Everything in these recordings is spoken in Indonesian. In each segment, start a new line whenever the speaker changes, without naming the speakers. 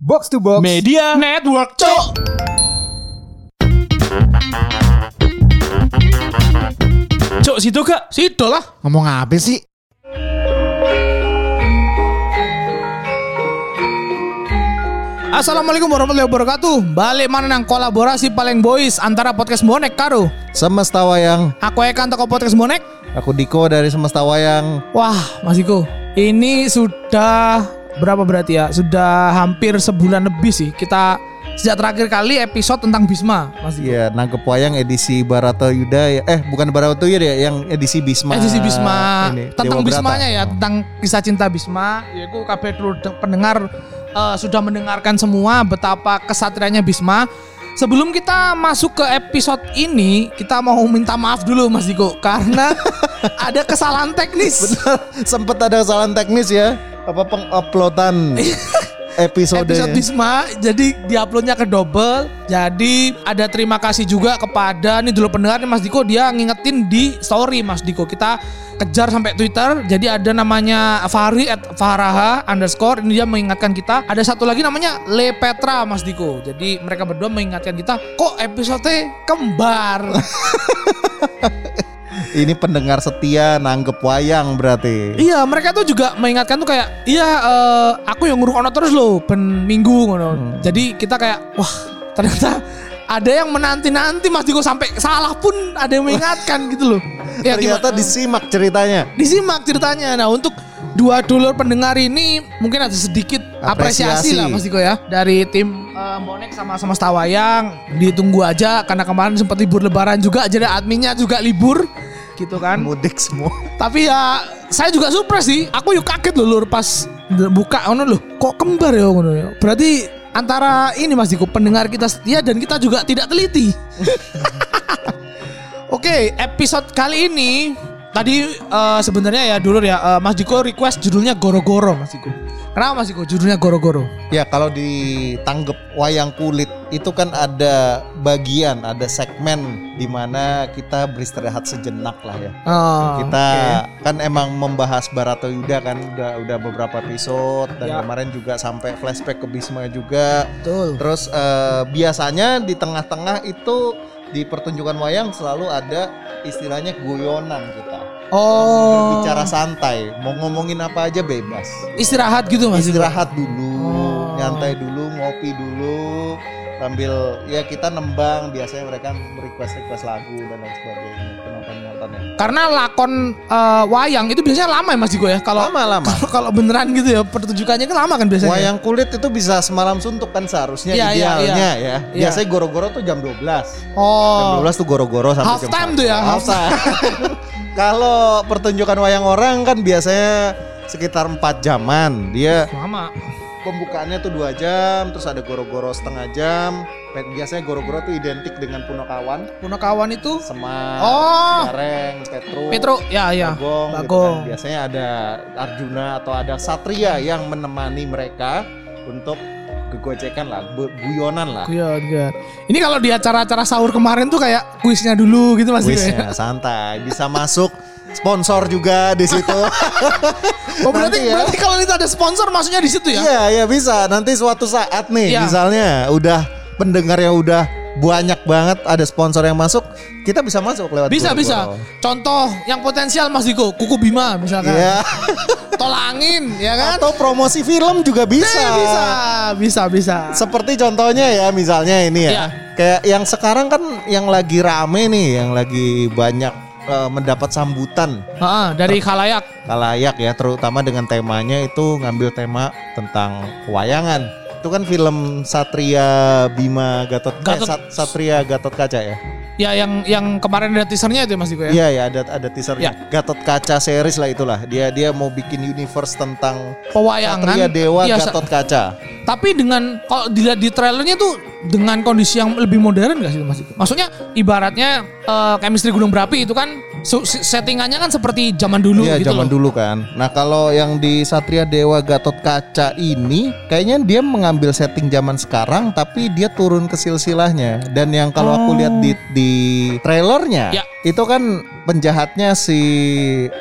Box to Box
Media Network, Cok. Cok, situ kak.
Situ lah.
Ngomong apa sih?
Assalamualaikum warahmatullahi wabarakatuh. Balik mana nang kolaborasi paling boys antara podcast Bonek karo.
Semesta Wayang,
Aku Ekan toko podcast Bonek.
aku Diko dari Semesta Wayang.
Wah, Mas Iko. Ini sudah berapa berarti ya? Sudah hampir sebulan lebih sih kita sejak terakhir kali episode tentang Bisma, Mas.
Iya, Nangkep Wayang edisi Barato Yuda ya. Eh, bukan Barato Yuda ya, yang edisi Bisma.
Edisi Bisma
Ini,
tentang
Dewa Brata.
Bismanya ya, tentang kisah cinta Bisma. Yaitu kabeh pendengar eh, sudah mendengarkan semua betapa kesatrianya Bisma. Sebelum kita masuk ke episode ini, kita mau minta maaf dulu Mas Diko karena ada kesalahan teknis.
Sempet ada kesalahan teknis ya. Apa penguploadan episode
Episode Bisma jadi diuploadnya ke double. Jadi ada terima kasih juga kepada nih dulu pendengar nih Mas Diko dia ngingetin di story Mas Diko. Kita kejar sampai Twitter. Jadi ada namanya Fahri at Fahraha underscore ini dia mengingatkan kita. Ada satu lagi namanya Le Petra Mas Diko. Jadi mereka berdua mengingatkan kita kok episode kembar.
Ini pendengar setia Nanggep Wayang berarti.
Iya, mereka tuh juga mengingatkan tuh kayak, iya eh, aku yang ngurung ono terus loh, ben minggu ngono. Jadi kita kayak, wah ternyata ada yang menanti-nanti Mas Diko sampai salah pun ada yang mengingatkan gitu loh. Ya,
Ternyata
gimana?
disimak ceritanya.
disimak ceritanya. Nah untuk dua dulur pendengar ini mungkin ada sedikit apresiasi,
Apresiasi.
lah Mas Diko ya dari tim eh, Bonek sama sama Stawayang. Ditunggu aja karena kemarin sempat libur Lebaran juga, jadi adminnya juga libur gitu kan.
Mudik semua.
Tapi ya saya juga surprise sih. Aku yuk kaget loh lur pas buka ono loh. Kok kembar ya ngono ya. Berarti antara ini Mas Diko pendengar kita setia dan kita juga tidak teliti. Oke, episode kali ini tadi eh, sebenarnya ya dulu ya eh, Mas Diko request judulnya Goro-Goro Mas Diko. Kenapa Mas Diko judulnya Goro-Goro?
Ya kalau di tanggep wayang kulit itu kan ada bagian, ada segmen di mana kita beristirahat sejenak lah ya.
Oh,
kita
oke.
kan emang membahas Barato Yuda kan udah udah beberapa episode dan
Ya.
kemarin juga sampai flashback ke Bisma juga.
betul.
Terus eh, biasanya di tengah-tengah itu di pertunjukan wayang selalu ada istilahnya guyonan kita.
Oh.
Bicara santai, mau ngomongin apa aja bebas.
istirahat gitu Mas.
Istirahat dulu,
Oh.
nyantai dulu, ngopi dulu, sambil ya kita nembang biasanya mereka request request lagu dan lain sebagainya penonton penontonnya.
Karena lakon eh, wayang itu biasanya lama ya Mas Diko ya. Kalau
Lama lama.
kalau beneran gitu ya pertunjukannya kan lama kan biasanya.
Wayang kulit itu bisa semalam suntuk kan seharusnya
iya,
idealnya
iya.
ya.
Iya.
Biasanya goro-goro tuh jam 12. Jam
Oh.
12 tuh goro-goro sampai
Half
jam
time
1.
tuh ya, half
Half time. Kalau pertunjukan wayang orang kan biasanya sekitar 4 jaman. Dia
Lama.
pembukaannya tuh dua jam, terus ada goro-goro setengah jam. Biasanya goro-goro tuh identik dengan Punakawan,
Punakawan itu
Semar,
Oh.
Gareng, Petro,
Petro, ya ya.
Bagong, gitu
Bagong.
kan. Biasanya ada Arjuna atau ada Satria yang menemani mereka untuk gegojekan lah, bu- guyonan lah.
Iya, iya. Ini kalau di acara-acara sahur kemarin tuh kayak kuisnya dulu gitu Mas Diko ya.
Kuisnya santai, bisa masuk sponsor juga di situ.
Oh berarti
Nanti ya.
berarti kalau itu ada sponsor maksudnya di situ ya?
Iya, ya bisa. Nanti suatu saat nih,
Iya.
misalnya udah pendengar yang udah banyak banget ada sponsor yang masuk, kita bisa masuk lewat
Bisa
goro-goro.
bisa. Contoh yang potensial Mas Diko, Kuku Bima misalkan.
Iya.
Tol angin ya kan?
Atau promosi film juga bisa.
Eh, bisa, bisa, bisa.
Seperti contohnya ya misalnya ini ya.
Iya.
Kayak yang sekarang kan yang lagi rame nih, yang lagi banyak eh, mendapat sambutan
Ah, dari khalayak.
kalayak ya, terutama dengan temanya itu ngambil tema tentang pewayangan. Itu kan film Satria Bima Gatot, eh,
Gatot-
Sat- Satria Gatot Kaca ya.
Ya yang yang kemarin ada teasernya itu ya Mas Diko ya?
Iya ya ada ada teasernya.
Ya.
Gatot Kaca series lah itulah. Dia dia mau bikin universe tentang
Pewayangan.
Satria Dewa
Iya, sa-
Gatot Kaca.
Tapi dengan kalau dilihat di trailernya tuh dengan kondisi yang lebih modern gak sih Mas Diko? Maksudnya ibaratnya eh, chemistry Gunung Berapi itu kan su- settingannya kan seperti zaman dulu
Iya
gitu
zaman
loh.
dulu kan. Nah kalau yang di Satria Dewa Gatot Kaca ini kayaknya dia mengambil setting zaman sekarang tapi dia turun ke silsilahnya. Dan yang kalau aku
Oh.
lihat di di trailernya
Ya.
itu kan penjahatnya si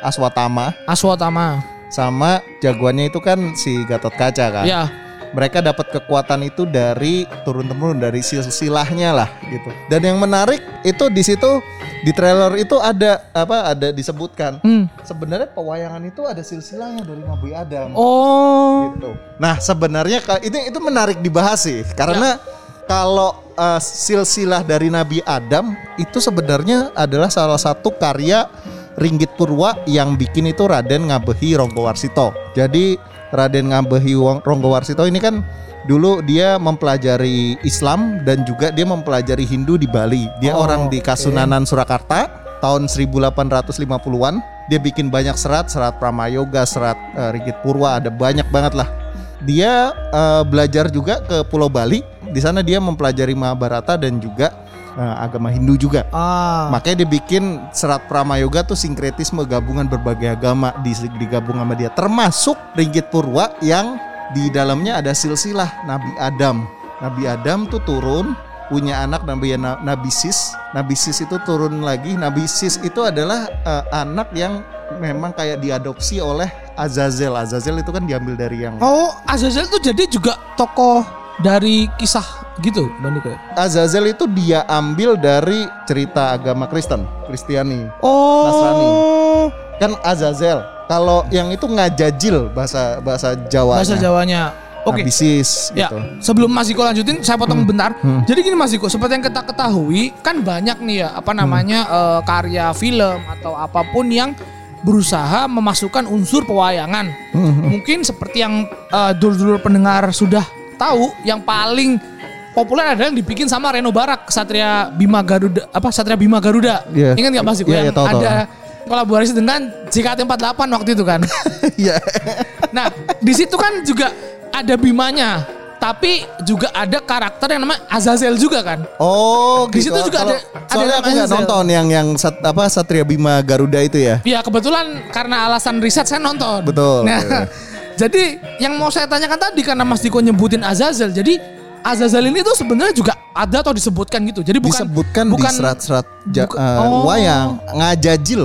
Aswatama
Aswatama.
sama jagoannya itu kan si Gatot Kaca kan.
Ya.
Mereka dapat kekuatan itu dari turun temurun dari silsilahnya lah gitu. Dan yang menarik itu di situ di trailer itu ada apa ada disebutkan
Hmm.
sebenarnya pewayangan itu ada silsilahnya dari Nabi Adam.
Oh.
gitu. Nah sebenarnya ka- itu itu menarik dibahas sih karena kalau uh, silsilah dari Nabi Adam itu sebenarnya adalah salah satu karya Ringgit Purwa yang bikin itu Raden Ngabehi Ronggowarsito. Jadi Raden Ngabehi Wong- Ronggowarsito ini kan dulu dia mempelajari Islam dan juga dia mempelajari Hindu di Bali. Dia
Oh,
orang di. Kasunanan Surakarta tahun 1850-an. Dia bikin banyak serat, serat Pramayoga, serat eh, Ringgit Purwa, ada banyak banget lah. Dia eh, belajar juga ke Pulau Bali. Di sana dia mempelajari Mahabharata dan juga eh, agama Hindu juga.
Ah.
Makanya dia bikin serat Pramayoga tuh sinkretisme gabungan berbagai agama di digabung sama dia termasuk Ringgit Purwa yang di dalamnya ada silsilah Nabi Adam. Nabi Adam tuh turun punya anak Nabi Nabi Sis. Nabi Sis itu turun lagi. Nabi Sis itu adalah eh, anak yang memang kayak diadopsi oleh Azazel. Azazel itu kan diambil dari yang
Oh, Azazel tuh jadi juga tokoh dari kisah gitu, Bang Niko. ya?
Azazel itu dia ambil dari cerita agama Kristen, Kristiani.
Oh.
Nasrani. Kan Azazel. Kalau yang itu ngajajil bahasa bahasa Jawa.
Bahasa Jawanya. Oke.
Abisis
Ya,
gitu.
sebelum Mas Iko lanjutin, saya potong bentar.
Hmm.
Jadi gini Mas Iko, seperti yang kita ketahui, kan banyak nih ya, apa namanya eh, karya film atau apa pun yang berusaha memasukkan unsur pewayangan.
Hmm.
Mungkin seperti yang eh, dulur-dulur pendengar sudah tahu, yang paling populer adalah yang dibikin sama Reno Barak, Satria Bima Garuda, apa Satria Bima Garuda.
Iya.
Ingat nggak Mas Iko
Iya,
yang
iya, tahu, tahu.
ada kolaborasi dengan JKT48 waktu itu kan?
Iya.
Nah, di situ kan juga ada Bimanya, tapi juga ada karakter yang namanya Azazel juga kan.
Oh,
Di
gitu.
situ juga
Kalau-
ada- ada
Soalnya aku nggak nonton yang yang sat, apa Satria Bima Garuda itu ya.
Ya kebetulan karena alasan riset saya nonton.
Betul,
Nah,
iya.
Jadi yang mau saya tanyakan tadi karena Mas Diko nyebutin Azazel, jadi Azazel ini tuh sebenarnya juga ada atau disebutkan gitu. Jadi bukan
disebutkan
bukan
di serat-serat ja-
bukan-
eh,
oh.
wayang ngajajil.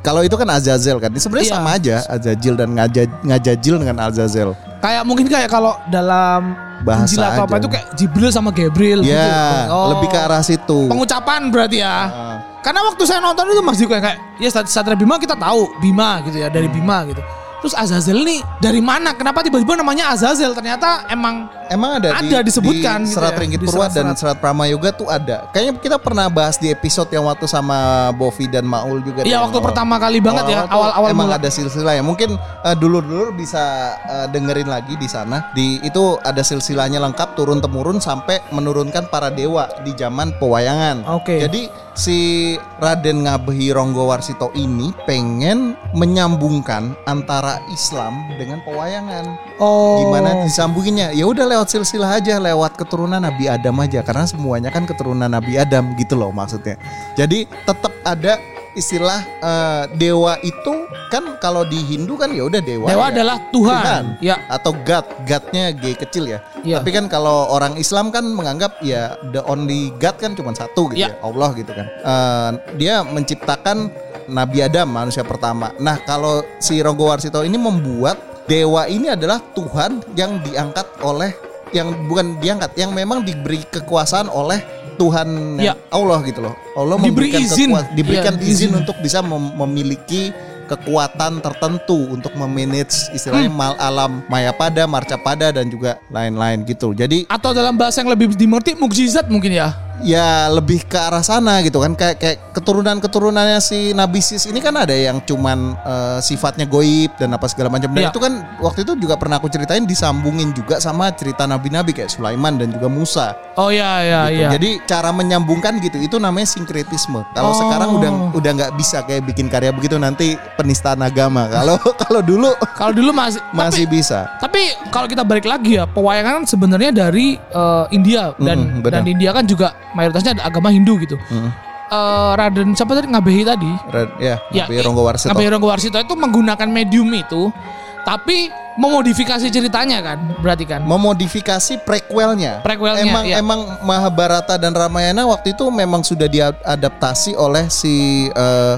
Kalau itu kan Azazel kan. Sebenarnya
Iya.
sama aja Azajil dan ngaja- ngajajil dengan Azazel.
kayak mungkin kayak kalau dalam
Bahasa
Injil atau apa
aja.
itu kayak Jibril sama Gabriel gitu.
Ya,
Oh.
lebih ke arah situ.
pengucapan berarti ya.
Ah.
Karena waktu saya nonton itu Mas Diko yang kayak ya Sat- Satria Bima kita tahu Bima gitu ya dari
Hmm.
Bima gitu. Terus Azazel nih dari mana? Kenapa tiba-tiba namanya Azazel? Ternyata emang
Emang ada,
Ada
di,
disebutkan
di
gitu
serat
ya,
Ringgit Purwa dan serat Pramayoga tuh ada. Kayaknya kita pernah bahas di episode yang waktu sama Bovi dan Maul juga.
Iya waktu
awal-
pertama kali banget ya
tuh
awal-awal
emang
mula.
ada silsilah ya. Mungkin eh, dulur-dulur bisa eh, dengerin lagi di sana. Di itu ada silsilahnya lengkap turun temurun sampai menurunkan para dewa di zaman pewayangan.
Oke.
Jadi si Raden Ngabehi Ronggowarsito ini pengen menyambungkan antara Islam dengan pewayangan.
Oh.
Gimana disambunginnya? Ya udah lewat silsilah aja, lewat keturunan Nabi Adam aja karena semuanya kan keturunan Nabi Adam gitu loh maksudnya. Jadi tetap ada istilah eh, dewa itu kan kalau di Hindu kan ya udah dewa.
Dewa
ya.
adalah Tuhan. Ya.
Atau God, Godnya G kecil ya.
Ya.
Tapi kan kalau orang Islam kan menganggap ya the only God kan cuma satu gitu
Ya.
ya, Allah gitu kan. Eh, dia menciptakan Nabi Adam manusia pertama. Nah kalau si Ronggowarsito ini membuat dewa ini adalah Tuhan yang diangkat oleh yang bukan diangkat, yang memang diberi kekuasaan oleh Tuhan
Ya.
Allah gitu loh. Allah
Diberi
memberikan
izin.
kekuas- diberikan
Ya,
izin
izin.
untuk bisa mem- memiliki kekuatan tertentu untuk memanage istilahnya
Hmm.
mal alam mayapada, marcapada dan juga lain-lain gitu. Jadi
Atau dalam bahasa yang lebih dimengerti mukjizat mungkin ya.
Ya lebih ke arah sana gitu kan kayak kayak keturunan-keturunannya si Nabi Sis ini kan ada yang cuman eh, sifatnya goib dan apa segala macam dan
Iya.
itu kan waktu itu juga pernah aku ceritain disambungin juga sama cerita nabi-nabi kayak Sulaiman dan juga Musa.
Oh ya ya
gitu.
ya.
Jadi cara menyambungkan gitu itu namanya sinkretisme. Kalau
Oh.
sekarang udah udah nggak bisa kayak bikin karya begitu nanti penistaan agama. Kalau kalau dulu
Kalau dulu masih
masih
tapi,
bisa.
tapi kalau kita balik lagi ya, pewayangan kan sebenarnya dari eh, India dan
Mm, benar.
dan di India kan juga mayoritasnya ada agama Hindu gitu.
Mm.
Eh, Raden siapa tadi Ngabehi tadi?
Red- Ya,
Ya,
Nabi Ronggowarsito.
Ngabehi Ronggowarsito itu menggunakan medium itu tapi memodifikasi ceritanya kan, berarti kan.
memodifikasi prequelnya.
Prequelnya,
Emang
iya.
emang Mahabharata dan Ramayana waktu itu memang sudah diadaptasi oleh si eh,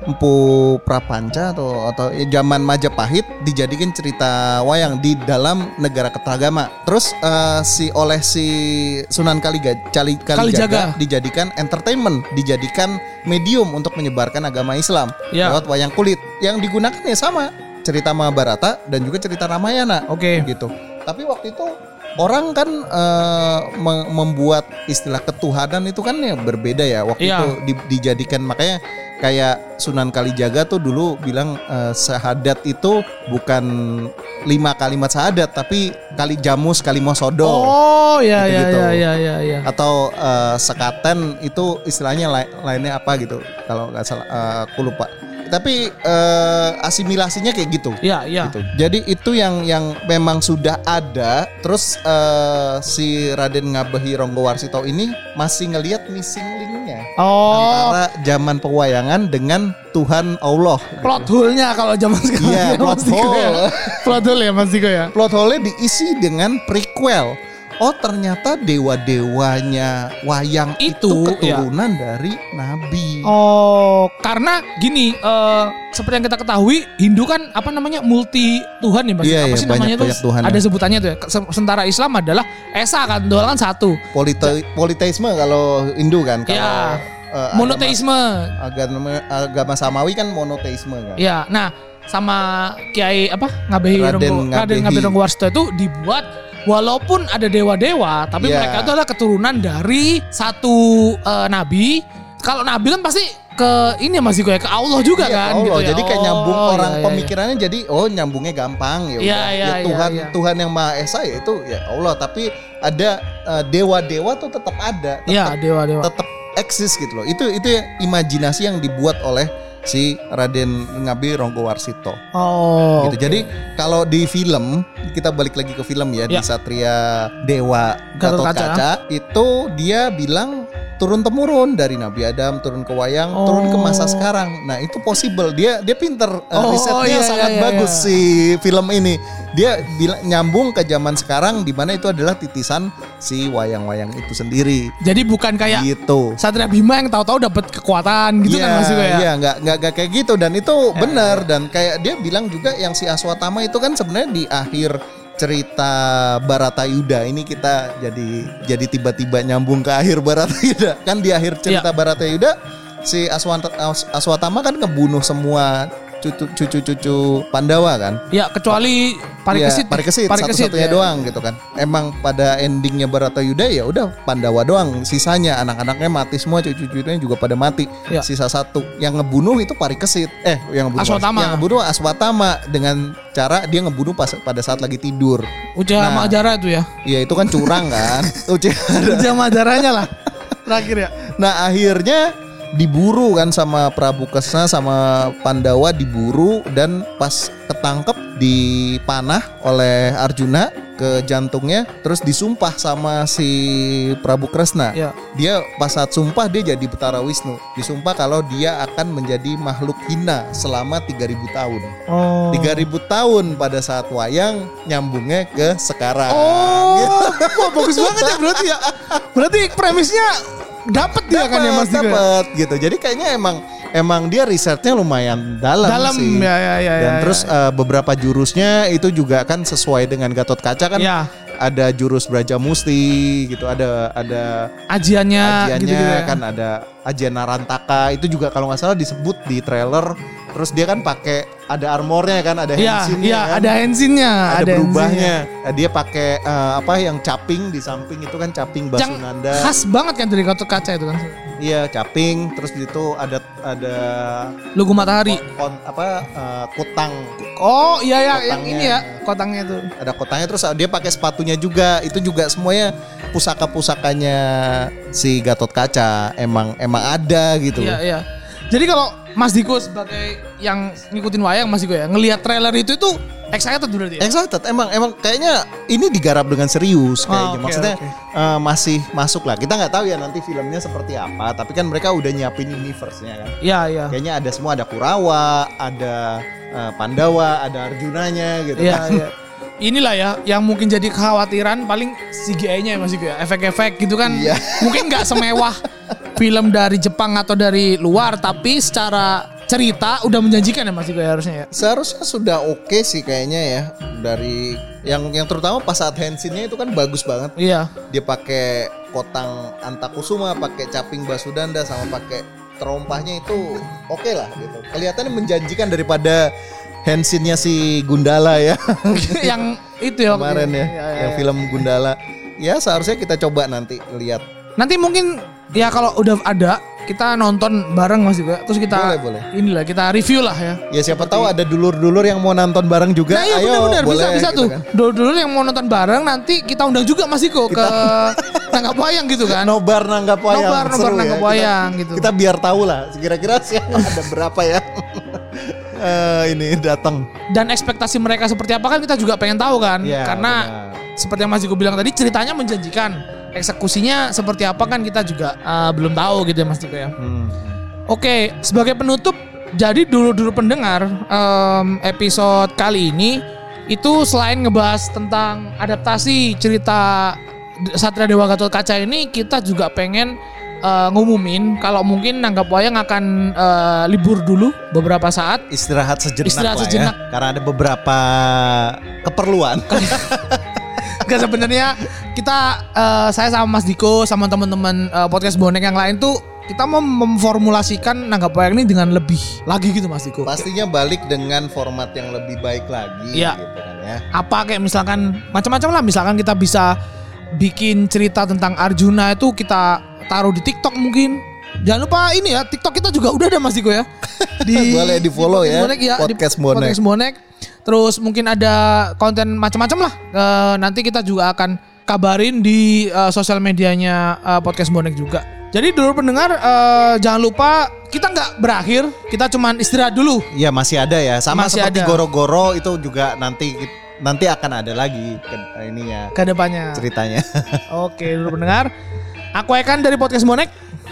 Empu Prapanca atau atau ya, zaman Majapahit dijadikan cerita wayang di dalam negara Ketagama. Terus eh, si oleh si Sunan Kaliga, Cali, Kalijaga,
Kalijaga.
dijadikan entertainment, dijadikan medium untuk menyebarkan agama Islam
Ya.
lewat wayang kulit. Yang digunakan ya sama cerita Mahabharata dan juga cerita Ramayana
Oke.
gitu. Tapi waktu itu orang kan me- membuat istilah ketuhanan itu kan ya berbeda ya. Waktu
Iya.
itu di- dijadikan makanya kayak Sunan Kalijaga tuh dulu bilang eh, syahadat itu bukan lima kalimat syahadat tapi kali jamus kali mosodo
Oh ya ya
Gitu-gitu.
ya ya ya ya.
atau eh, sekaten itu istilahnya lai- lainnya apa gitu kalau nggak salah eh, aku lupa. Tapi eh, asimilasinya kayak gitu
Ya ya.
gitu. Jadi itu yang yang memang sudah ada. Terus eh, si Raden Ngabehi Ronggowarsito ini masih ngelihat missing linknya
Oh.
antara zaman pewayangan dengan Tuhan Allah. gitu.
Plot hole-nya kalau zaman sekarang.
Iya,
ya,
plot
ya.
hole.
Plot hole ya Mas Diko ya.
Plot hole diisi dengan prequel. Oh ternyata dewa-dewanya wayang itu,
Itu, ya.
keturunan dari nabi.
Oh, karena gini, eh, seperti yang kita ketahui, Hindu kan apa namanya multi Tuhan ya mas?
Iya,
apa
iya,
sih
banyak-
namanya tuh?
banyak Tuhan,
Ada
ya.
sebutannya tuh ya. Se- Sementara Islam adalah esa kan, Tuhan kan satu.
Polite- politeisme kalau Hindu kan. Kalau
Ya.
eh,
Monoteisme.
Agama, agama samawi kan monoteisme kan.
Ya, nah sama Kiai apa Ngabehi
Raden
Raden
Ngabehi.
Ngabehi itu dibuat walaupun ada dewa-dewa, tapi
Iya.
mereka itu adalah keturunan dari satu eh, nabi. Kalau nabi kan pasti ke ini ya Mas Diko ya, ke Allah juga
Iya,
kan
Allah.
gitu ya.
Jadi kayak nyambung
Oh,
orang
iya, iya,
pemikirannya jadi oh nyambungnya gampang ya.
Iya, iya,
ya
iya,
Tuhan
iya.
Tuhan yang Maha Esa ya itu ya Allah. Tapi ada eh, dewa-dewa tuh tetap ada,
iya. Iya, dewa-dewa.
tetap eksis gitu loh. Itu itu ya imajinasi yang dibuat oleh si Raden Ngabi Ronggowarsito.
Oh.
gitu. Jadi kalau di film kita balik lagi ke film ya, di
Ya.
Satria Dewa
Gatot Kaca.
Kaca. itu dia bilang turun temurun dari Nabi Adam turun ke wayang
Oh.
turun ke masa sekarang. Nah itu possible dia dia pinter Uh,
Oh,
risetnya
iya,
sangat
iya, iya,
bagus
iya.
si film ini. Dia bilang nyambung ke zaman sekarang di mana itu adalah titisan si wayang-wayang itu sendiri.
Jadi bukan kayak
gitu.
Satria Bima yang tahu-tahu dapat kekuatan gitu
Iya,
kan Diko ya.
Iya, nggak nggak kayak gitu dan itu benar dan kayak dia bilang juga yang si Aswatama itu kan sebenarnya di akhir cerita Baratayuda ini kita jadi jadi tiba-tiba nyambung ke akhir Baratayuda kan di akhir cerita Baratayuda si Aswanta, As- Aswatama kan ngebunuh semua cucu-cucu Pandawa kan
Ya, kecuali Parikesit.
Iya, Parikesit,
Parikesit,
satu-satunya
ya.
doang gitu kan. Emang pada endingnya Baratayuda ya udah Pandawa doang. Sisanya anak-anaknya mati semua, cucu-cucunya juga pada mati.
Ya.
Sisa satu. Yang ngebunuh itu Parikesit. Eh, yang ngebunuh
Aswatama.
Yang ngebunuh Aswatama dengan cara dia ngebunuh pas pada saat lagi tidur.
Ujian
Nah.
Majara itu ya.
Iya, itu kan curang kan. Ujian
Majaranya lah. Terakhir ya.
Nah akhirnya diburu kan sama Prabu Kesna sama Pandawa diburu dan pas ketangkep dipanah oleh Arjuna ke jantungnya terus disumpah sama si Prabu Kresna.
Ya.
Dia pas saat sumpah dia jadi Betara Wisnu. Disumpah kalau dia akan menjadi makhluk hina selama 3000 tahun.
Oh.
3000 tahun pada saat wayang nyambungnya ke sekarang.
Oh,
Gitu.
wah bagus banget ya berarti ya. Berarti premisnya dapat dia kan ya Mas ya?
Dapet, gitu. Jadi kayaknya emang emang dia risetnya lumayan dalam,
Dalam
sih.
ya ya ya.
Dan
ya,
terus
ya.
eh, beberapa jurusnya itu juga kan sesuai dengan Gatot Kaca kan.
ya
Ada jurus Braja Musti gitu, ada ada
ajiannya
ajiannya
gitu, gitu ya.
kan ada ajian Narantaka itu juga kalau nggak salah disebut di trailer. Terus dia kan pakai ada armornya kan, ada
Iya,
hensinnya
iya
kan.
ada hensinnya,
ada,
ada
berubahnya. Nah, dia pakai eh, apa yang caping di samping itu kan caping
Yang
Basunanda.
khas banget kan dari Gatot Kaca itu kan.
Iya, caping. Terus di situ ada ada
Lugu Matahari.
kon, apa eh, kutang.
Oh iya ya yang ini ya kotangnya tuh.
Ada kotangnya terus dia pakai sepatunya juga. Itu juga semuanya pusaka-pusakanya si Gatot Kaca. Emang emang ada gitu.
Iya iya. Jadi kalau Mas Diko sebagai yang ngikutin wayang Mas Diko ya ngelihat trailer itu itu excited berarti ya.
Excited emang emang kayaknya ini digarap dengan serius kayaknya.
Oh, oke,
Maksudnya
oke.
eh, masih masuk lah. Kita nggak tahu ya nanti filmnya seperti apa. Tapi kan mereka udah nyiapin universe-nya kan.
Iya iya.
Kayaknya ada semua ada Kurawa, ada eh, Pandawa, ada Arjunanya gitu
Iya
kan.
iya. Inilah ya yang mungkin jadi kekhawatiran paling CGI-nya ya Mas ya. Efek-efek gitu kan
Iya.
mungkin nggak semewah film dari Jepang atau dari luar tapi secara cerita udah menjanjikan ya Mas ya harusnya ya.
Seharusnya sudah oke sih kayaknya ya dari yang yang terutama pas saat handsinnya itu kan bagus banget.
Iya.
Dia pakai kotang antakusuma, pakai caping basudanda sama pakai terompahnya itu oke lah gitu. Kelihatannya menjanjikan daripada handsinnya si Gundala ya
yang itu ya
kemarin ya,
Iya, iya,
yang
iya.
film Gundala. Ya seharusnya kita coba nanti lihat.
Nanti mungkin ya kalau udah ada kita nonton bareng Mas ya. Terus kita
Boleh, boleh.
inilah kita review lah ya.
Ya siapa tahu ada dulur-dulur yang mau nonton bareng juga.
Nah iya
Ayo,
benar-benar bisa
boleh
bisa
gitu
tuh.
kan.
Dulu-dulu yang mau nonton bareng nanti kita undang juga Mas Diko ke Nanggap Wayang gitu kan.
Nobar nanggap wayang.
Nobar, nobar
Seru ya.
nanggap
Kita-
wayang gitu.
Kita biar tahu lah kira-kira siapa ada berapa ya. Eh, ini datang.
Dan ekspektasi mereka seperti apa kan kita juga pengen tahu kan.
Iya,
Karena
benar.
seperti yang Mas Diko bilang tadi ceritanya menjanjikan. Eksekusinya seperti apa kan kita juga eh, belum tahu gitu ya Mas Diko ya.
Hmm.
Oke, sebagai penutup, jadi dulu-dulu pendengar em, episode kali ini itu selain ngebahas tentang adaptasi cerita Satria Dewa Gatot Kaca ini, kita juga pengen eh, ngumumin kalau mungkin Nanggap Wayang akan eh, libur dulu beberapa saat.
Istirahat sejenak
Istirahat
lah
sejenak.
ya. Karena ada beberapa keperluan.
Gak sebenarnya kita eh, saya sama Mas Diko sama teman-teman eh, podcast bonek yang lain tuh kita mau memformulasikan Nanggap Wayang ini dengan lebih lagi gitu Mas Diko.
Pastinya balik dengan format yang lebih baik lagi
Iya.
gitu kan ya.
apa kayak misalkan macam-macam lah misalkan kita bisa bikin cerita tentang Arjuna itu kita taruh di TikTok mungkin jangan lupa ini ya TikTok kita juga udah ada Mas Diko ya
Boleh di-follow ya,
di
Podcast Bonek.
Podcast Bonek terus mungkin ada konten macam-macam lah Eh, nanti kita juga akan kabarin di eh, sosial medianya eh, Podcast Bonek juga jadi dulu pendengar eh, jangan lupa kita nggak berakhir kita cuman istirahat dulu
Iya masih ada ya. Sama
Masih
seperti goro-goro itu juga nanti nanti akan ada lagi ke- ini ya
ke depannya
ceritanya.
Oke, dulu pendengar. Aku Ekan dari Podcast Bonek.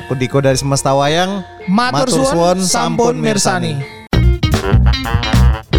Aku Diko dari Semesta Wayang.
Matur
Matur
suwun,
sampun
mirsani.
mirsani.